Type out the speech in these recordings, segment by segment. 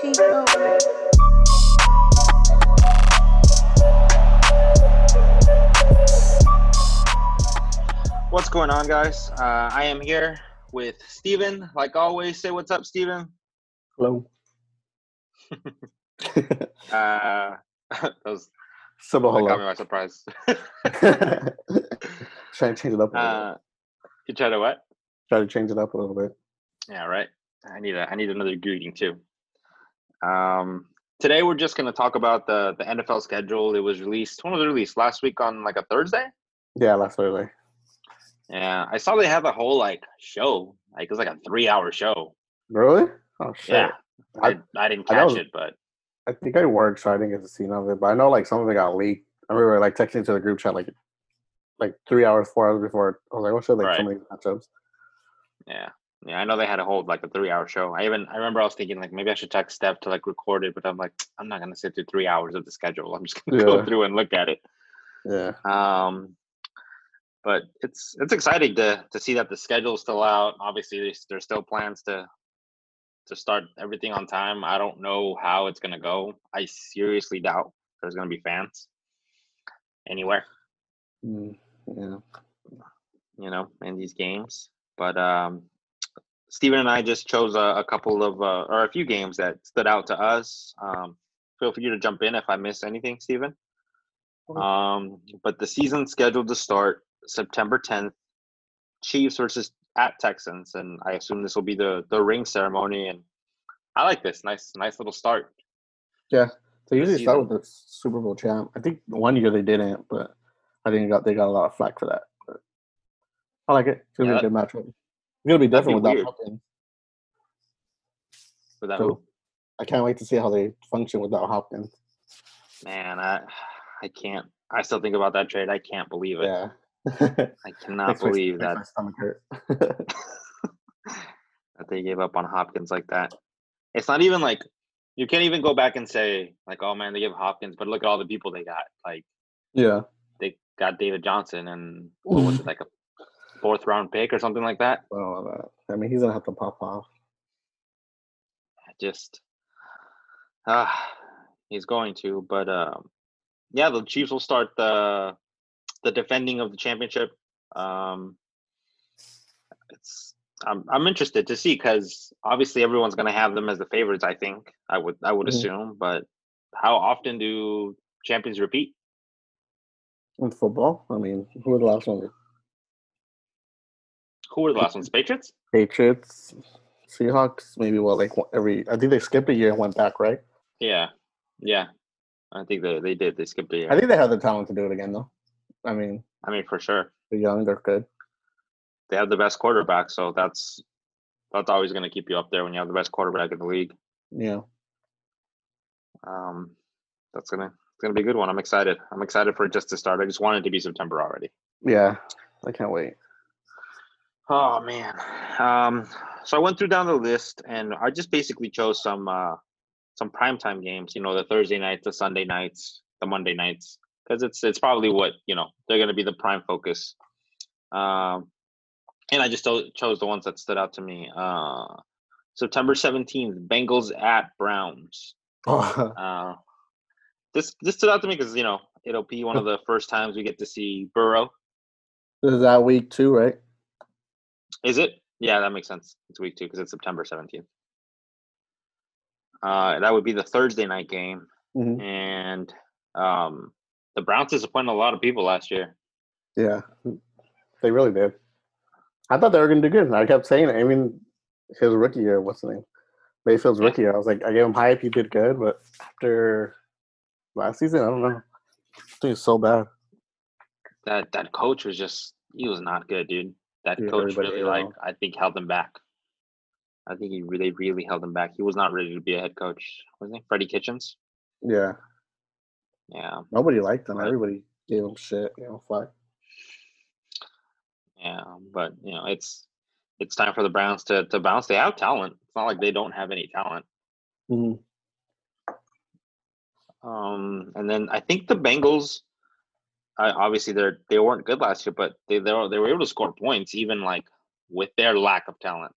people. What's going on, guys? Uh, I am here with Steven. Like always, say what's up, Steven. Hello. Uh, that was Simple that got me hello. by surprise. Try to change it up a little uh, you try to what? Try to change it up a little bit. Yeah, right. I need a I need another greeting too. Um, today we're just gonna talk about the the NFL schedule. It was released. When was it released? Last week on like a Thursday. Yeah, last Thursday. Yeah, I saw they have a whole like show. Like it was like a three hour show. Really? Oh shit. Yeah, I I, I didn't I catch it, but I think I worked, so I didn't get to see none of it. But I know like some of it got leaked. I remember like texting to the group chat like like three hours, four hours before. I was like, oh shit, like some of these matchups. Yeah. Yeah, I know they had a whole like a three hour show. I even I remember I was thinking like maybe I should text Steph to like record it, but I'm like, I'm not gonna sit through three hours of the schedule. I'm just gonna go through and look at it. Yeah. Um but it's it's exciting to to see that the schedule's still out. Obviously there's, there's still plans to to start everything on time. I don't know how it's gonna go. I seriously doubt there's gonna be fans anywhere. Mm, yeah. you know, in these games. But um, Steven and I just chose a, a couple of, uh, or a few games that stood out to us. Um, feel free to jump in if I miss anything, Stephen. Um, but the season scheduled to start September 10th. Chiefs versus at Texans, and I assume this will be the the ring ceremony. And I like this nice nice little start. Yeah. They usually start with the Super Bowl champ. I think one year they didn't, but I think they got they got a lot of flack for that. But I like it. It's gonna Yeah, be a good matchup. Gonna be different without. Hopkins. That So I can't wait to see how they function without Hopkins. man, I I can't. I still think about that trade. I can't believe it. Yeah. I cannot Makes my- believe that. my stomach hurt. that they gave up on Hopkins like that. It's not even like you can't even go back and say like, oh man, they gave Hopkins, but look at all the people they got. Like yeah. they got David Johnson and what was it like a fourth round pick or something like that. Well, uh, I mean, he's gonna have to pop off. Just ah, he's going to, but um, yeah, the Chiefs will start the the defending of the championship. Um, it's I'm I'm interested to see because obviously everyone's to have them as the favorites. I think I would I would Mhm. assume, but how often do champions repeat? In football, I mean, who were the last one? Who were the last ones? Patriots? Patriots, Seahawks. Maybe what like every? I think they skipped a year and went back, right? Yeah, yeah. I think they they did. They skipped a year. I think they have the talent to do it again, though. I mean, I mean, for sure. they're young, they're good. they have the best quarterback, so that's that's always going to keep you up there when you have the best quarterback in the league. Yeah. Um, that's gonna it's gonna be a good one. I'm excited. I'm excited for it just to start. I just want it to be September already. Yeah. I can't wait. Oh man. Um, so I went through down the list, and I just basically chose some uh, some primetime games. You know, the Thursday nights, the Sunday nights, the Monday nights, because it's it's probably what you know they're going to be the prime focus. Um, and I just chose the ones that stood out to me. Uh, September seventeenth, Bengals at Browns. Uh, this this stood out to me because you know it'll be one of the first times we get to see Burrow. this is that week two, right? Is it? Yeah, that makes sense. It's week two because it's September 17th. Uh, that would be the Thursday night game. Mhm. And um, the Browns disappointed a lot of people last year. Yeah. They really did. I thought they were gonna do good. I kept saying it. I mean, his rookie year, what's the name? Mayfield's rookie year. I was like, I gave him hype. He did good, but after last season, I don't know. I think it's so bad. That that coach was just he was not good, dude. That Yeah, coach really like. I think held him back. I think he really really held him back. He was not ready to be a head coach. Wasn't he? Freddie Kitchens. Yeah. Yeah, Nobody liked him. Right. Everybody gave him shit. You know, fuck. yeah, but you know it's it's time for the Browns to to bounce. They have talent. It's not like they don't have any talent. Mhm. Um, and then I think the Bengals, I, obviously they're they weren't good last year, but they they were, they were able to score points even like with their lack of talent.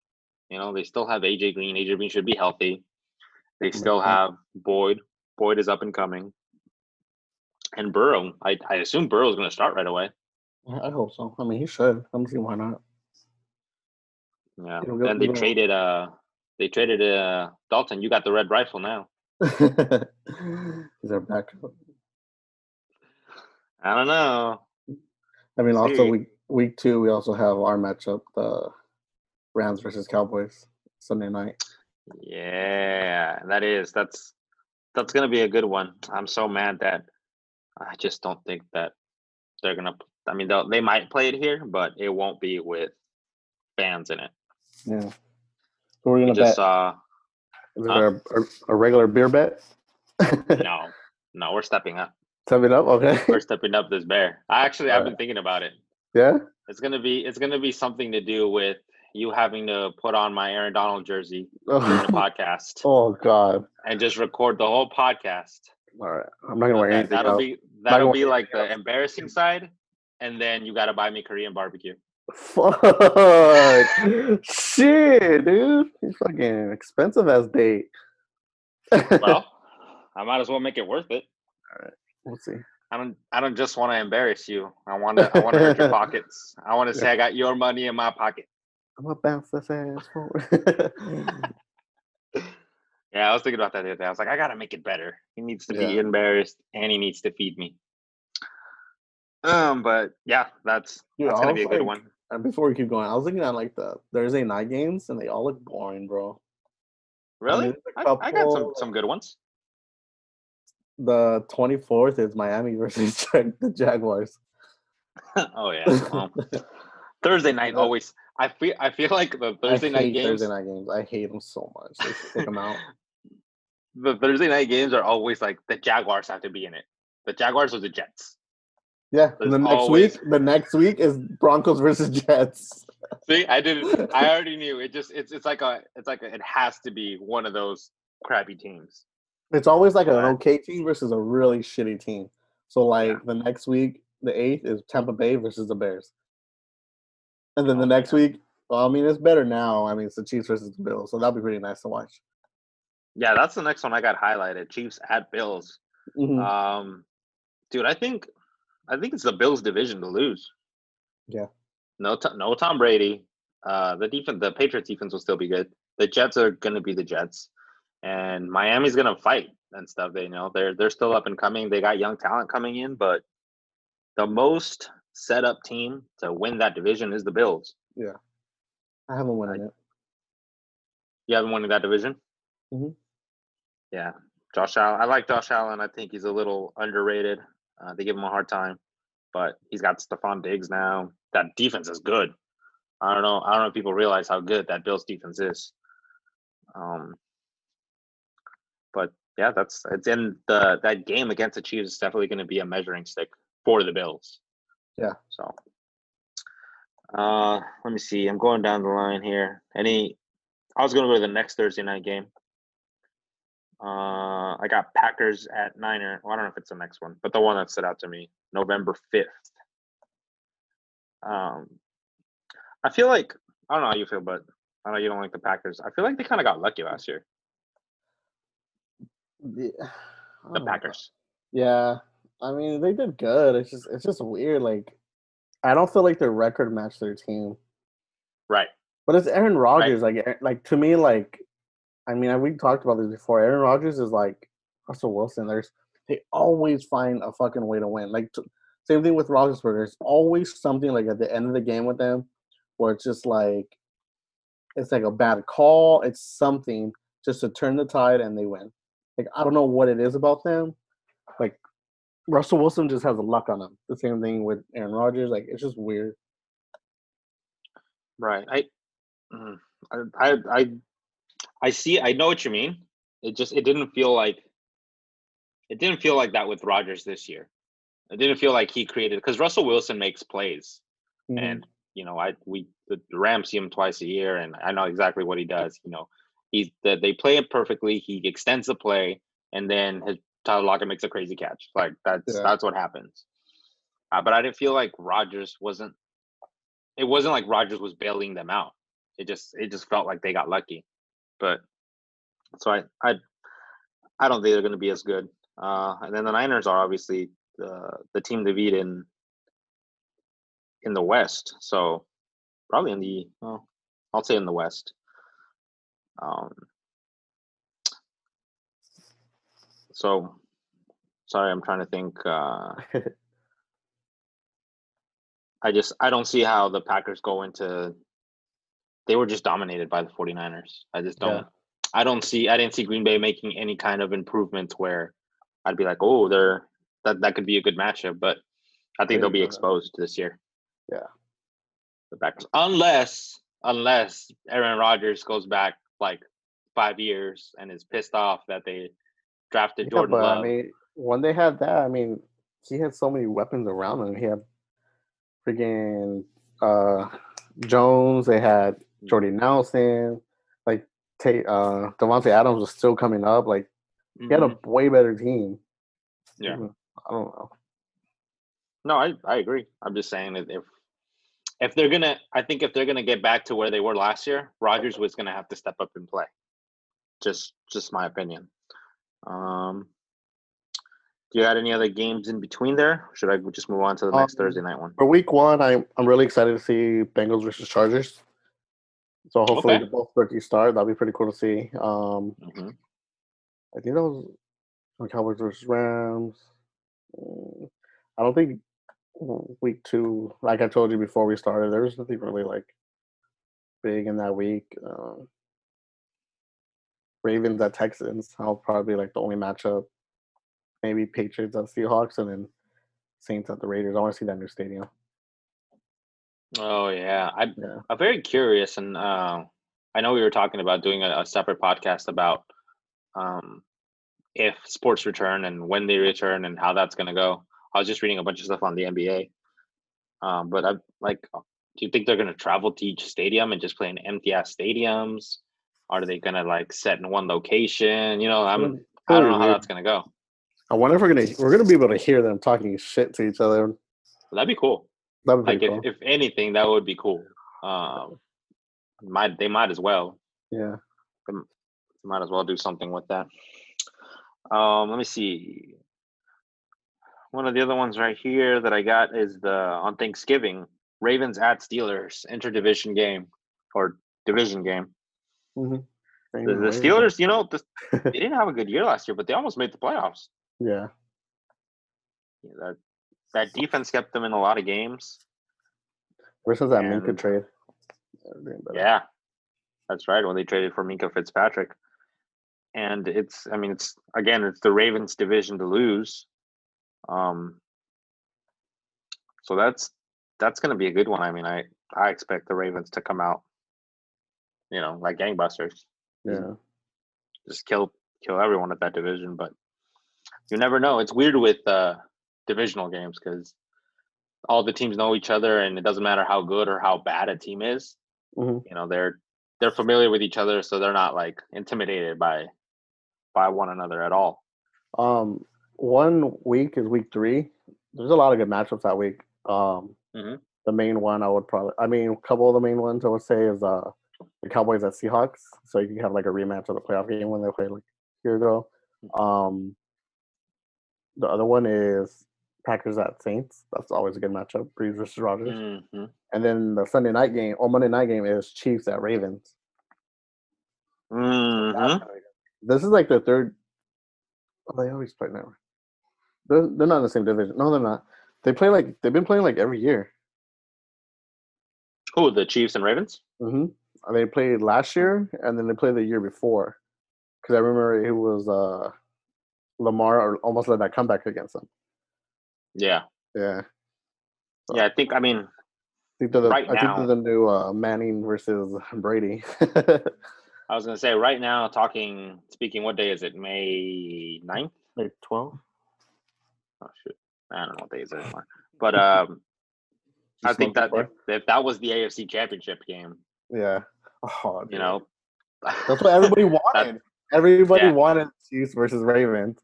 You know, they still have AJ Green. AJ Green should be healthy. They still have Boyd. Boyd is up and coming. And Burrow, I, I assume Burrow is going to start right away. I hope so. I mean, he should. I'm seeing why not. Yeah. And they traded uh they traded uh Dalton. You got the red rifle now. He's our backup. I don't know. I mean, also week week two, we also have our matchup, the Rams versus Cowboys Sunday night. Yeah, that is that's that's gonna be a good one. I'm so mad that I just don't think that they're gonna. I mean, they they might play it here, but it won't be with fans in it. Yeah. So we're gonna just, bet. Uh, Is it huh? a, a, regular beer bet? no, no, we're stepping up. Stepping up, okay. We're stepping up this bear. I actually, All I've right. been thinking about it. Yeah. It's gonna be, it's gonna be something to do with you having to put on my Aaron Donald jersey oh. during the podcast. Oh God! And just record the whole podcast. All right, I'm not gonna wear anything. That'll be that'll be like the embarrassing side, and then you got to buy me Korean barbecue. Fuck, shit, dude! He's fucking expensive as date. well, I might as well make it worth it. All right, we'll see. I don't. I don't just want to embarrass you. I want to. I want to hurt your pockets. I want to say I got your money in my pocket. I'm gonna bounce this ass forward. yeah, I was thinking about that the other day. I was like, I gotta make it better. He needs to yeah. be embarrassed and he needs to feed me. Um, but yeah, that's Dude, that's gonna be a good one. And before we keep going, I was looking at like the Thursday night games and they all look boring, bro. Really? I, mean, I got some some good ones. The twenty fourth is Miami versus the Jaguars. oh yeah. Well, Thursday night always I feel I feel like the Thursday night games. Thursday night games. I hate them so much. Them out. The Thursday night games are always like the Jaguars have to be in it. The Jaguars or the Jets. Yeah, and the next always... week, the next week is Broncos versus Jets. See, I didn't. I already knew. It just it's it's like a it's like a, it has to be one of those crappy teams. It's always like an okay team versus a really shitty team. So like yeah. the next week, the eighth is Tampa Bay versus the Bears. And then the next week, well, I mean, it's better now. I mean, it's the Chiefs versus the Bills, so that'll be pretty nice to watch. Yeah, that's the next one I got highlighted: Chiefs at Bills. Mm-hmm. Um, dude, I think, I think it's the Bills' division to lose. Yeah. No, no Tom Brady. Uh, the defense, the Patriots defense will still be good. The Jets are going to be the Jets, and Miami's going to fight and stuff. They you know they're they're still up and coming. They got young talent coming in, but the most set up team to win that division is the Bills. Yeah. I haven't won it. You haven't won in that division? Mm-hmm. Yeah. Josh Allen. I like Josh Allen. I think he's a little underrated. Uh, they give him a hard time, but he's got Stefon Diggs now. That defense is good. I don't know. I don't know if people realize how good that Bills defense is. Um, but yeah, that's it's in the that game against the Chiefs is definitely going to be a measuring stick for the Bills. Yeah. So, uh, let me see. I'm going down the line here. Any? I was going to go to the next Thursday night game. Uh, I got Packers at Niner. Well, I don't know if it's the next one, but the one that stood out to me, November fifth. Um, I feel like I don't know how you feel, but I know you don't like the Packers. I feel like they kind of got lucky last year. The, the Packers. Yeah, I mean, they did good. It's just it's just weird. Like, I don't feel like their record matched their team. Right. But it's Aaron Rodgers. Right. Like, eh, like to me, like, I mean, we talked about this before. Aaron Rodgers is like Russell Wilson. There's they always find a fucking way to win. Like, same thing with Roethlisberger. There's always something like at the end of the game with them where it's just like it's like a bad call. It's something just to turn the tide and they win. Like I don't know what it is about them. Like Russell Wilson just has a luck on him. The same thing with Aaron Rodgers. Like it's just weird. Right. I, mm, I, I, I see. I know what you mean. It just it didn't feel like it didn't feel like that with Rodgers this year. It didn't feel like he created because Russell Wilson makes plays, mm-hmm. and you know I we the Rams see him twice a year, and I know exactly what he does. You know, he's the, they play it perfectly. He extends the play, and then his Tyler Lockett makes a crazy catch. Like that's yeah. that's what happens. Uh, but I didn't feel like Rodgers wasn't. It wasn't like Rodgers was bailing them out. It just it just felt like they got lucky. But so I I I don't think they're going to be as good. Uh, and then the Niners are obviously the the team to beat in in the West. So probably in the well, I'll say in the West. Um, so sorry, I'm trying to think. Uh, I just I don't see how the Packers go into. They were just dominated by the 49ers. I just don't. Yeah. I don't see. I didn't see Green Bay making any kind of improvements where I'd be like, oh, they're that that could be a good matchup. But I think they'll be exposed this year. Yeah. The Packers, unless unless Aaron Rodgers goes back like five years and is pissed off that they drafted Yeah, Jordan but Love. I mean, when they had that, I mean, he had so many weapons around him. He had freaking uh, Jones. They had Mm. Jordy Nelson. Like Tate, uh, Davante Adams was still coming up. Like he had a way better team. Yeah. Mm, I don't know. No, I, I agree. I'm just saying that if if they're gonna, I think if they're gonna get back to where they were last year, Rodgers was gonna have to step up and play. Just just my opinion. Um, do you had any other games in between there? Should I just move on to the next Um, Thursday night one? For week one, I I'm really excited to see Bengals versus Chargers. So hopefully Okay. the both rookies start. That'll be pretty cool to see. Um, hmm I think that was Cowboys versus Rams. Mm, I don't think week two, like I told you before we started, there was nothing really like big in that week. Um, Ravens at Texans, I'll probably like the only matchup. Maybe Patriots at Seahawks, and then Saints at the Raiders. I want to see that new stadium. Oh yeah, I Yeah. I'm very curious, and uh, I know we were talking about doing a, a separate podcast about um, if sports return and when they return and how that's going to go. I was just reading a bunch of stuff on the NBA, um, but I like. Do you think they're going to travel to each stadium and just play in empty ass stadiums? Are they going to like set in one location? You know, I'm. I don't know how that's going to go. I wonder if we're gonna we're gonna be able to hear them talking shit to each other. That'd be cool. That'd be Like pretty if, if anything, that would be cool. Um, might they might as well. yeah. might as well do something with that. Um, let me see. One of the other ones right here that I got is the on Thanksgiving Ravens at Steelers interdivision game or division game. Mm-hmm. The, the Steelers, you know, the, they didn't have a good year last year, but they almost made the playoffs. Yeah. Yeah, that that defense kept them in a lot of games. Versus that Minkah trade. They're doing better. Yeah, that's right. When they traded for Minkah Fitzpatrick, and it's, I mean, it's again, it's the Ravens' division to lose. Um, so that's that's going to be a good one. I mean, I I expect the Ravens to come out, you know, like gangbusters, Yeah. just kill kill everyone at that division. But you never know. It's weird with uh, divisional games because all the teams know each other, and it doesn't matter how good or how bad a team is. hmm you know they're they're familiar with each other so they're not like intimidated by by one another at all Um, one week is week three. There's a lot of good matchups that week. Um, Mhm. the main one I would probably, I mean, a couple of the main ones I would say is uh the Cowboys at Seahawks. So you can have like a rematch of the playoff game when they played like a year ago. Um, the other one is Packers at Saints. That's always a good matchup. Brees versus Rodgers. hmm And then the Sunday night game or Monday night game is Chiefs at Ravens. hmm That's gonna be good. This is like the third. Oh, they always play now. They're, they're not in the same division. No, they're not. They play like they've been playing like every year. who the chiefs and ravens hmm They played last year and then they played the year before. Because I remember it was uh Lamar or almost led that comeback against them. yeah Yeah, yeah i think i mean I think they're the, Right I think they're the new uh, Manning versus Brady. i was gonna say right now talking speaking what day is it may 9th like twelve. Oh shoot i don't know what day is anymore but um i think that if, if that was the afc championship game yeah. Oh, you know That's what everybody wanted. Everybody Yeah. wanted Chiefs versus Ravens.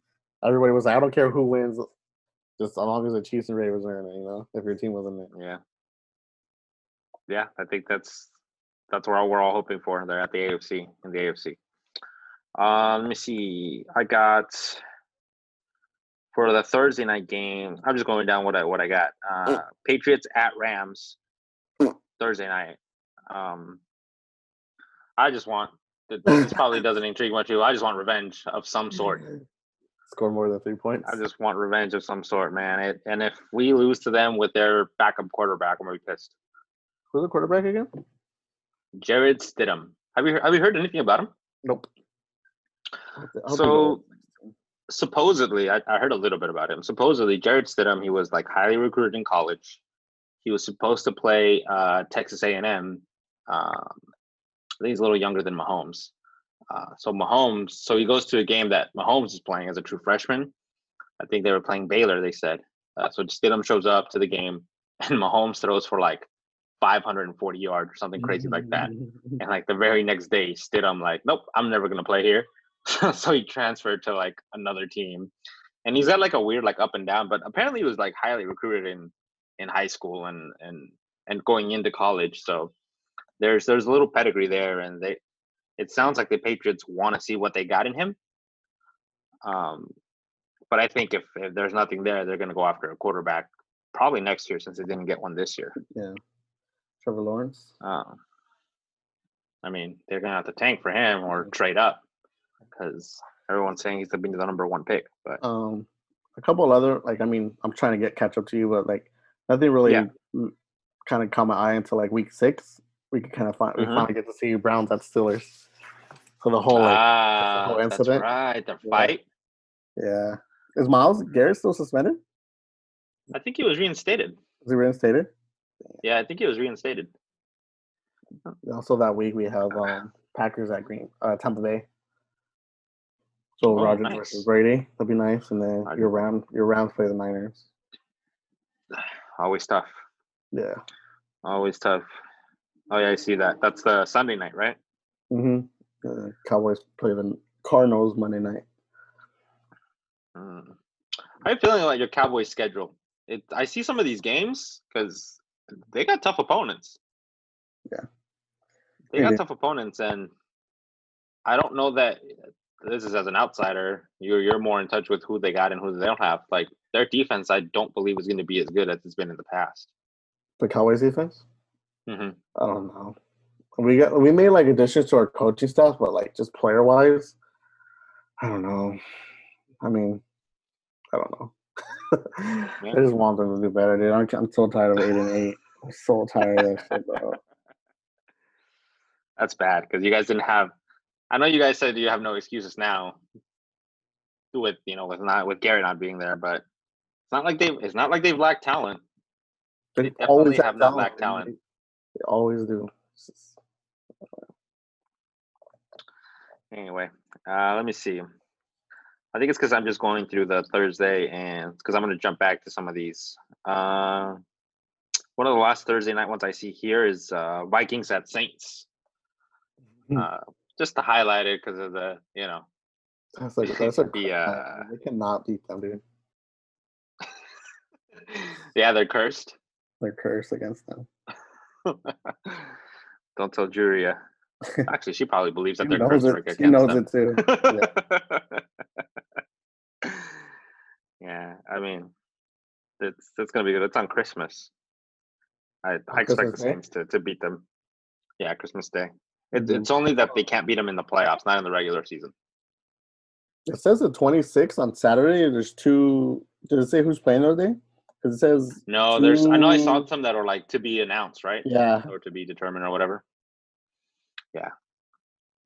Everybody was like, I don't care who wins, just as long as the Chiefs and Ravens are in it, you know, if your team wasn't in it. Yeah. Yeah, I think that's that's what we're all hoping for. They're at the AFC in the AFC. Uh, let me see. I got for the Thursday night game. I'm just going down what I what I got. Uh, Patriots at Rams Thursday night. Um, I just want this probably doesn't intrigue much you. I just want revenge of some sort. Score more than three points. I just want revenge of some sort, man. It, and if we lose to them with their backup quarterback, I'm gonna be pissed. Who's the quarterback again? Jarrett Stidham. Have you have you heard anything about him? Nope. So supposedly, I, I heard a little bit about him. Supposedly, Jarrett Stidham, he was like highly recruited in college. He was supposed to play uh, Texas A&M. Um, I think he's a little younger than Mahomes. Uh, so Mahomes, so he goes to a game that Mahomes is playing as a true freshman. I think they were playing Baylor. They said uh, so. Stidham shows up to the game, and Mahomes throws for like 540 yards or something crazy like that. And like the very next day, Stidham like, nope, I'm never gonna play here. so he transferred to like another team, and he's got like a weird like up and down. But apparently, he was like highly recruited in in high school and and and going into college. So there's there's a little pedigree there, and they it sounds like the Patriots want to see what they got in him. Um, but I think if, if there's nothing there, they're going to go after a quarterback probably next year since they didn't get one this year. Yeah, Trevor Lawrence. Uh, I mean, they're going to have to tank for him or trade up because everyone's saying he's going to be the number one pick. But um, a couple other like I mean, I'm trying to get catch up to you, but like nothing really Yeah. kind of caught my eye until like week six. We could kind of find we Mhm. finally get to see Browns at Steelers. So the whole like ah, whole that's incident. right. The Yeah. fight. yeah. Is Myles Garrett still suspended? I think he was reinstated. Is he reinstated? Yeah, I think he was reinstated. Also that week we have um Packers at Green uh Tampa Bay. So Oh, Rodgers nice. versus Brady. That'd be nice. And then your Ram your Rams play the Niners. Always tough. Yeah. Always tough. Oh yeah, I see that. That's the Sunday night, right? Mm-hmm. Uh, Cowboys play the Cardinals Monday night. Mm. I'm feeling like your Cowboys schedule. It. I see some of these games because they got tough opponents. Yeah. They got do. tough opponents, and I don't know that this is as an outsider. You're you're more in touch with who they got and who they don't have. Like their defense, I don't believe is going to be as good as it's been in the past. The Cowboys defense? hmm I don't know. We got we made like additions to our coaching staff, but like just player wise, I don't know. I mean, I don't know. I just want them to do better, dude. I'm, I'm so tired of eight and eight. I'm so tired of that shit, bro. That's bad because you guys didn't have. I know you guys said you have no excuses now. With you know with not with Gary not being there, but it's not like they've it's not like they've lacked talent. They, definitely always have not lacked talent. They, they always do. Just- Anyway, uh, let me see. I think it's because I'm just going through the Thursday, and because I'm going to jump back to some of these. Uh, one of the last Thursday night ones I see here is uh, Vikings at Saints. Hmm. Just to highlight it because of the you know That's like that's a The, uh, they cannot beat them, dude. yeah they're cursed. They're cursed against them. Don't tell Juria. Actually, she probably believes that they're cursed it. She knows them. it too. yeah, I mean, it's it's gonna be good. It's on Christmas. I, I expect Christmas the Day? Saints to, to beat them. Yeah, Christmas Day. It. It's only that they can't beat them in the playoffs, not in the regular season. It says the 26th on Saturday. There's two. Does it say who's playing those day? Because it says No, there's. I know I saw some that are like to be announced, right? yeah. or to be determined or whatever. Yeah.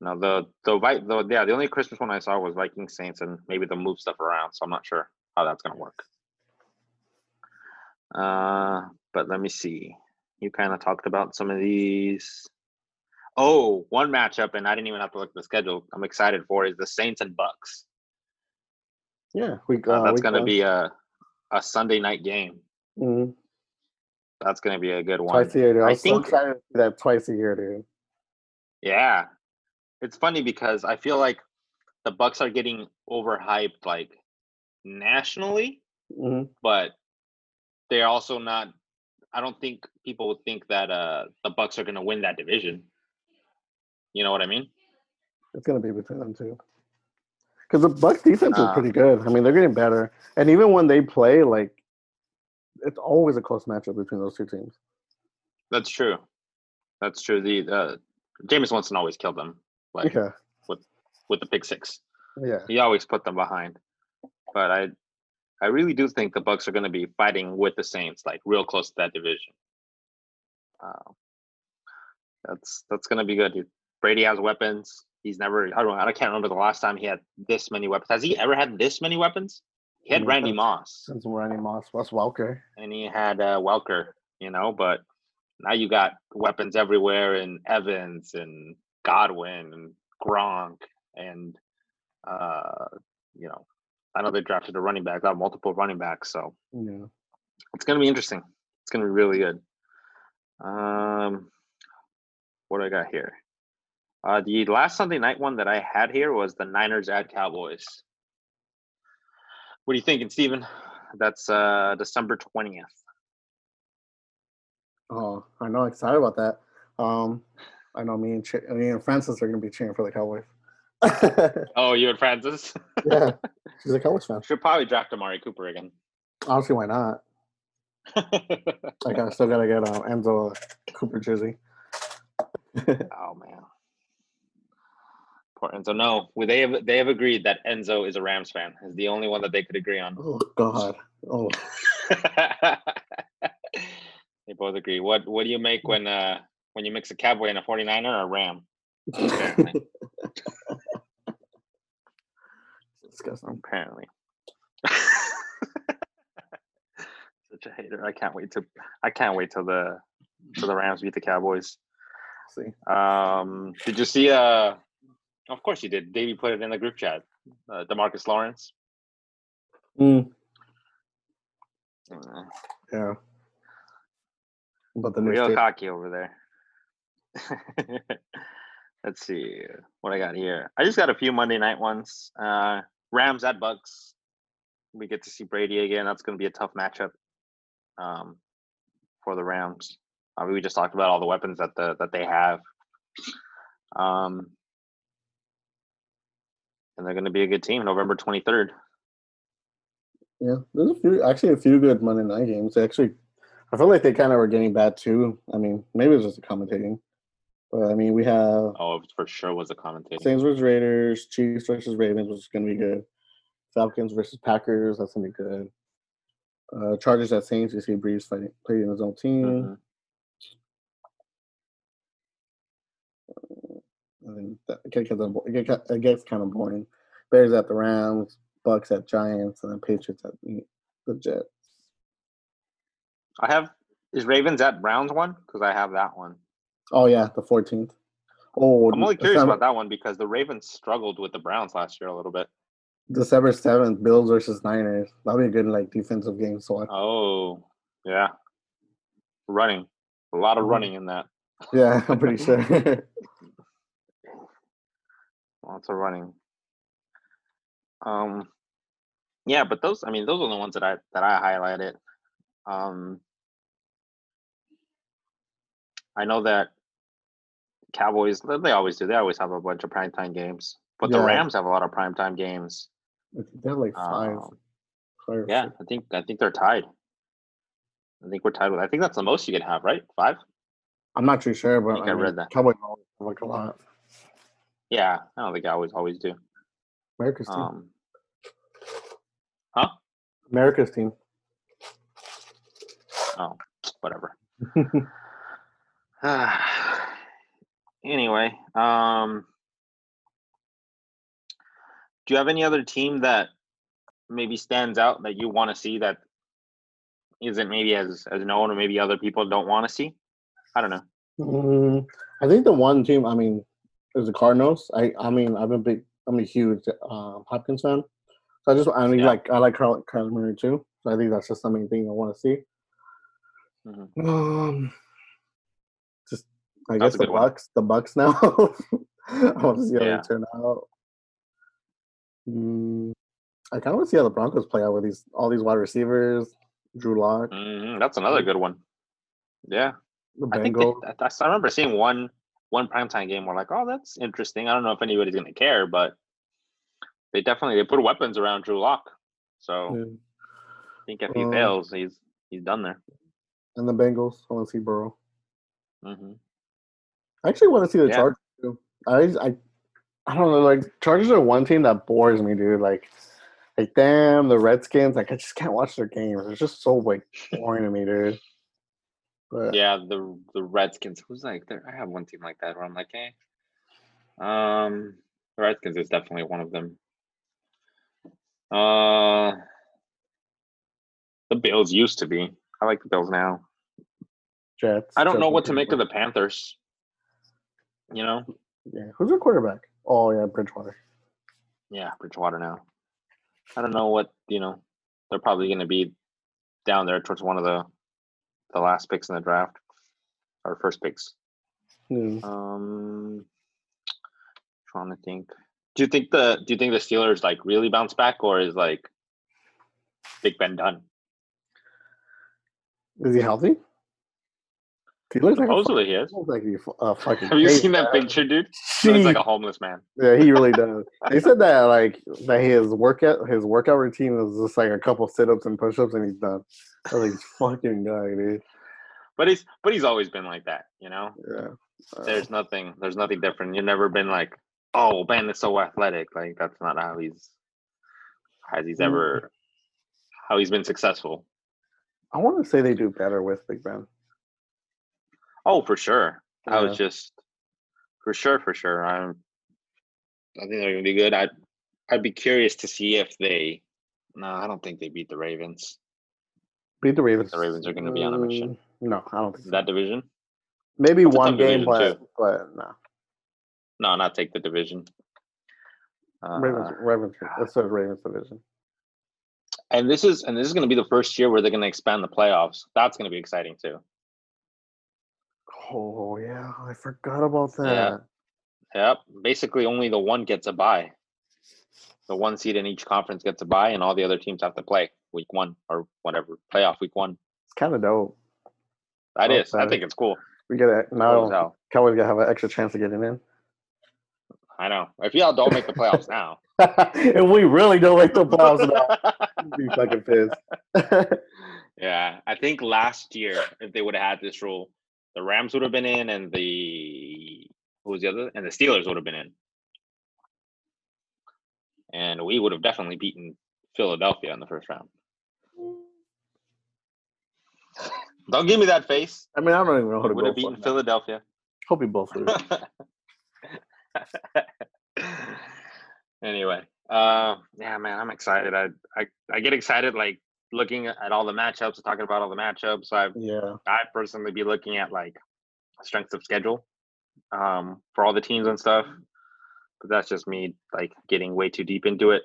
No, the the Vi- the yeah, the only Christmas one I saw was Viking Saints, and maybe they'll move stuff around. So I'm not sure how that's gonna work. Uh, but let me see. You kind of talked about some of these. Oh, one matchup, and I didn't even have to look at the schedule. I'm excited for is the Saints and Bucks. Yeah. We, Uh, uh, that's gonna be a a Sunday night game. Mhm. That's gonna be a good one. twice a year. Dude. I I was so think- excited to see that twice a year, dude. Yeah. It's funny because I feel like the Bucks are getting overhyped like nationally, hmm but they're also not I don't think people would think that uh the Bucks are going to win that division. You know what I mean? It's gonna be between them two. because the Bucks defense is pretty good. I mean, they're getting better, and even when they play, like it's always a close matchup between those two teams. That's true. That's true. The uh, Jameis Winston always killed them, like Yeah, with the pick six. yeah, He always put them behind. But I, I really do think the Bucks are going to be fighting with the Saints, like real close to that division. Uh, that's that's going to be good. Brady has weapons. He's never. I don't. I can't remember the last time he had this many weapons. Has he ever had this many weapons? He had Mm, Randy that's- Moss since Randy Moss, Wes Welker. and he had uh, Welker. You know, but now you got weapons everywhere in Evans and Godwin and Gronk and uh, you know, I know they drafted a running back, got multiple running backs, so Yeah, it's gonna be interesting. It's gonna be really good. Um, what do I got here? Uh, the last Sunday night one that I had here was the Niners at Cowboys. What are you thinking, Steven? That's uh December twentieth. Oh, I know. Excited about that. Um, I know me and Ch- me and Francis are gonna be cheering for the Cowboys. Oh, you and Francis yeah, she's a Cowboys fan. should probably draft Amari Cooper again. Honestly, why not? Like I still gotta get um, Enzo a Cooper jersey. Oh man. Poor Enzo. No, they have they have agreed that Enzo is a Rams fan. Is the only one that they could agree on. Oh God. Oh, they both agree. What what do you make when uh when you mix a cowboy and a 49er or a ram? Apparently. disgusting. Apparently. Such a hater. I can't wait to I can't wait till the till the Rams beat the Cowboys. See, Um, did you see? Uh, of course you did. Davey put it in the group chat. Uh, Demarcus Lawrence. Mm, Uh, yeah. But the new real state- cocky over there. Let's see what I got here. I just got a few Monday night ones. Uh, Rams at Bucks. We get to see Brady again. That's going to be a tough matchup um, for the Rams. Uh, we just talked about all the weapons that the that they have. Um, and they're going to be a good team. November twenty third. Yeah, there's a few actually a few good Monday night games. Actually, I feel like they kind of were getting bad too. I mean, maybe it's just the commentating, but I mean, we have Oh, for sure was a commentating. Saints versus Raiders, Chiefs versus Ravens, which is going to be good. Falcons versus Packers, that's going to be good. Uh, Chargers at Saints, you see Brees fighting, playing his own team. Mhm. I think that it gets, it gets, kind of boring. Bears at the Rams, Bucks at Giants, and then Patriots at the, Jets. I have is Ravens at Browns one because I have that one. Oh yeah, the 14th. Oh, I'm only curious December, about that one because the Ravens struggled with the Browns last year a little bit. December 7th, Bills versus Niners. That'll be a good like defensive game. So Oh, yeah, running, a lot of Mhm. running in that. yeah, I'm pretty sure. Lots of running. Um, yeah, but those, I mean, those are the ones that I that I highlighted. Um, I know that Cowboys, they they always do. They always have a bunch of primetime games, but the Rams have a lot of primetime games. They're like five. Um, five yeah. I think I think they're tied. I think we're tied with. I think that's the most you can have, right? Five. I'm not too sure, but think I mean, read that. Cowboys always have, like a lot. Yeah, I don't think I always always do. America's team. Um, America's team. oh, whatever. anyway, um, do you have any other team that maybe stands out that you want to see that isn't maybe as as known or maybe other people don't want to see? I don't know. Mm, I think the one team. I mean, is the Cardinals. I I mean, I'm a big, I'm a huge um, Hopkins fan. So I just I mean, Yeah. like I like Carl Kyler Murray too. So I think that's just the main thing I want to see. Mhm. Um, just I That's guess the good one. Bucks. The Bucks now. I want to see how Yeah. they turn out. Mm, I kind of want to see how the Broncos play out with these all these wide receivers. Drew Lock, Mhm, That's another good one. Yeah, the I think they, I, I remember seeing one one primetime game. We're like, oh, that's interesting. I don't know if anybody's gonna care, but they definitely they put weapons around Drew Lock. So Yeah. I think if he Um, fails, he's he's done there. And the Bengals. I want to see Burrow. hmm I actually want to see the Yeah. Chargers too. I, I I don't know. Like Chargers are one team that bores me, dude. Like, like damn the Redskins. Like I just can't watch their games. It's just so like boring to me, dude. But Yeah, the the Redskins. Who's like there? I have one team like that where I'm like, hey, um, the Redskins is definitely one of them. Uh, the Bills used to be. I like the Bills now. Jets. I don't know what to make of the Panthers. You know, Yeah, who's their quarterback? Oh yeah, Bridgewater. yeah, Bridgewater now. I don't know what you know. They're probably going to be down there towards one of the the last picks in the draft or first picks. Hmm. Um, trying to think. Do you think the Do you think the Steelers like really bounce back, or is like Big Ben done? Is he healthy? He looks like a, Supposedly he is. looks like he a fucking. Have you seen that man. picture, dude? He looks like a homeless man. Yeah, he really does. They said that like that his workout his workout routine is just like a couple sit ups and push ups and he's done. I was like, fucking guy, dude. But he's but he's always been like that, you know. Yeah. Uh, There's nothing. There's nothing different. You've never been like, oh, Ben is so athletic. Like that's not how he's how he's ever how he's been successful. I want to say they do better with Big Ben. Oh, for sure. I was just for sure, for sure. I'm. I think they're gonna be good. I'd I'd be curious to see if they. No, I don't think they beat the Ravens. Beat the Ravens. The Ravens are gonna be on a mission. Mm, No, I don't think so. That division? Maybe It's a one game, division, but but no. No, not take the division. Uh, Ravens, Ravens. That's the Ravens division. and this is and this is going to be the first year where they're going to expand the playoffs. That's going to be exciting too. Oh yeah, I forgot about that. Yeah. Yep. Basically, only the one gets a bye. The one seed in each conference gets a bye, and all the other teams have to play week one or whatever playoff week one. It's kind of dope. That is, I think it's cool. We get it now. Cowboys gotta have an extra chance of getting in. I know. If y'all don't make the playoffs now, if we really don't make the playoffs, now, I'd be fucking pissed. yeah, I think last year if they would have had this rule, the Rams would have been in, and the who was the other, and the Steelers would have been in, and we would have definitely beaten Philadelphia in the first round. Don't give me that face. I mean, I don't even know who to Would have for. beaten. Philadelphia. Hope you both lose. anyway, uh, yeah, man, I'm excited. I, I I get excited like looking at all the matchups, talking about all the matchups. I yeah, I personally be looking at like strengths of schedule um, for all the teams and stuff. But that's just me like getting way too deep into it.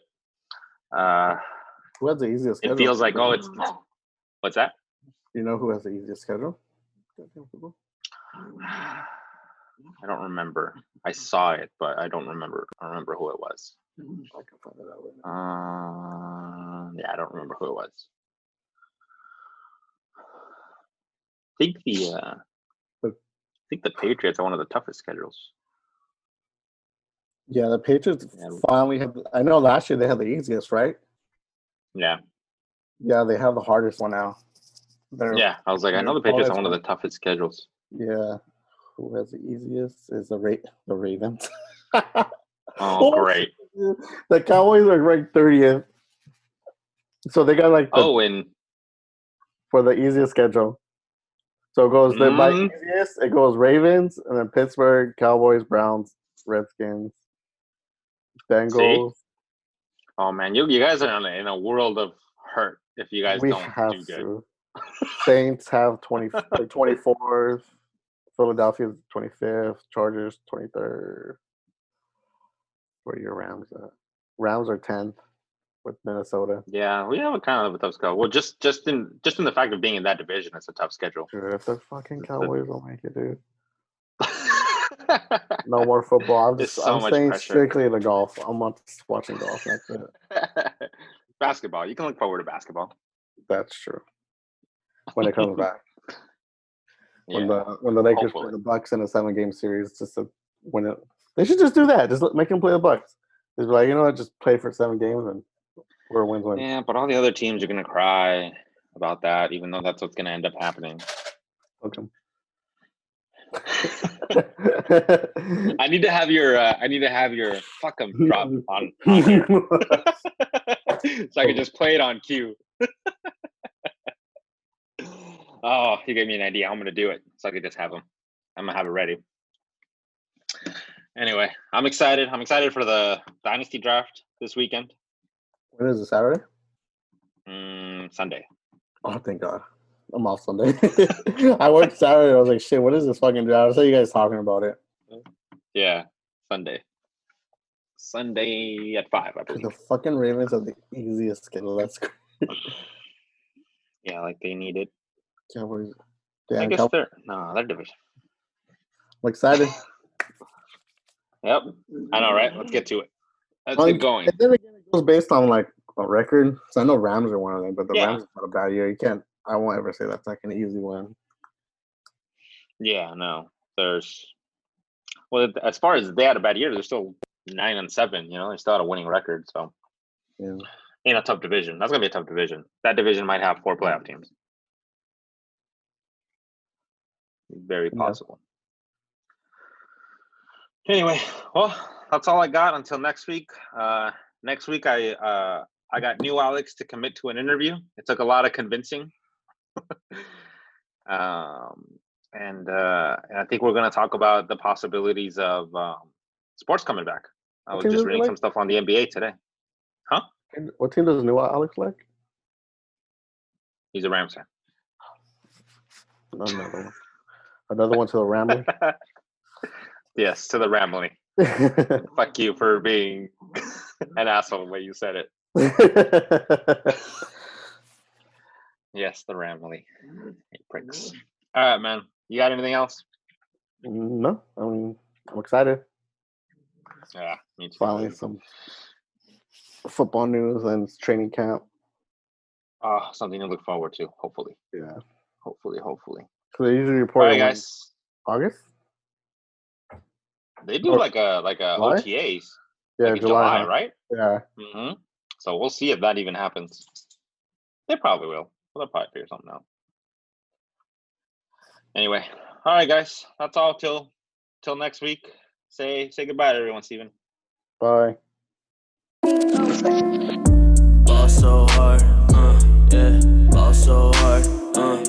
Uh, who has the easiest? it feels like oh, it's what's that? You know who has the easiest schedule? I don't remember. I saw it, but I don't remember. I don't remember who it was. I can find it out right now. Uh, yeah, I don't remember who it was. I think the uh, I think the Patriots are one of the toughest schedules. Yeah, the Patriots Yeah. finally have. I know last year they had the easiest, right? Yeah, Yeah, they have the hardest one now. They're, yeah. I was like, I know the Patriots are one of the toughest schedules. Yeah. Who has the easiest is the Ra- the Ravens. Oh, great. The Cowboys are ranked 30th. So they got like the, Oh, and for the easiest schedule. So it goes the by Mm. easiest, it goes Ravens and then Pittsburgh, Cowboys, Browns, Redskins, Bengals. oh man, you you guys are in a, in a world of hurt if you guys we don't have do good. to. Saints have 20, 24th. Philadelphia 25th. Chargers 23rd. Where are your Rams at? Rams are 10th with Minnesota. Yeah, we have a kind of a tough schedule. Well, just just in just in the fact of being in that division, it's a tough schedule. Dude, if the fucking Cowboys don't make it, dude. No more football. I'm just so I'm staying pressure. strictly to golf. I'm not watching golf. That's it. basketball. You can look forward to basketball. That's true. When it comes back. When Yeah. the when the Lakers play the Bucks in a seven game series, just to win it. They should just do that. Just make them play the Bucks. It's like you know what, just play for seven games and where wins win. Yeah, but all the other teams are gonna cry about that, even though that's what's gonna end up happening. Okay. I need to have your uh, I need to have your fuck 'em drop on, on so I can just play it on cue. oh, you gave me an idea. I'm gonna do it, so I could just have them. I'm gonna have it ready. Anyway, I'm excited. I'm excited for the dynasty draft this weekend, when is it Saturday? mm, Sunday. Oh, thank God. I'm off Sunday. I worked Saturday. I was like, shit, what is this fucking draft? I saw you guys talking about it. Yeah, Sunday. Sunday at five, I The fucking Ravens are the easiest schedule. That's crazy. Yeah, like they need it. Cowboys. I guess Cow- they're no, they're division. I'm excited. Yep, I know, right? Let's get to it. Let's Well, get going. And then again, it goes based on like a record. So I know Rams are one of them, but the Yeah. Rams had a bad year. You can't. I won't ever say that's like an easy one. Yeah, no. There's well, as far as they had a bad year, they're still nine and seven. You know, they still had a winning record. So Yeah. in a tough division, that's gonna be a tough division. That division might have four playoff teams. Very Yeah. possible. Anyway, well, that's all I got until next week. Uh, next week, I uh, I got new Alex to commit to an interview. It took a lot of convincing. um, and uh, and I think we're going to talk about the possibilities of um, sports coming back. I was just reading like- some stuff on the NBA today. Huh? What team does new Alex like? He's a Rams fan. Another one. Another one to the Ramblers. yes, to the rambling. Fuck you for being an asshole the way you said it. Yes, the rambling. You pricks. Mm. All right, man. You got anything else? no, I mean I'm excited. Yeah, me too. Finally, some football news and training camp. Oh, something to look forward to. Hopefully, Yeah, hopefully, hopefully. so they usually report right, guys. August. They do Or- like a like a July? OTAs Yeah, like July. July, right? Yeah, hmm So we'll see if that even happens. They probably will. They'll probably figure something out. Anyway, all right, guys. That's all till till next week. Say say goodbye to everyone, Steven. bye. Ball so hard, uh, yeah, ball so hard, uh,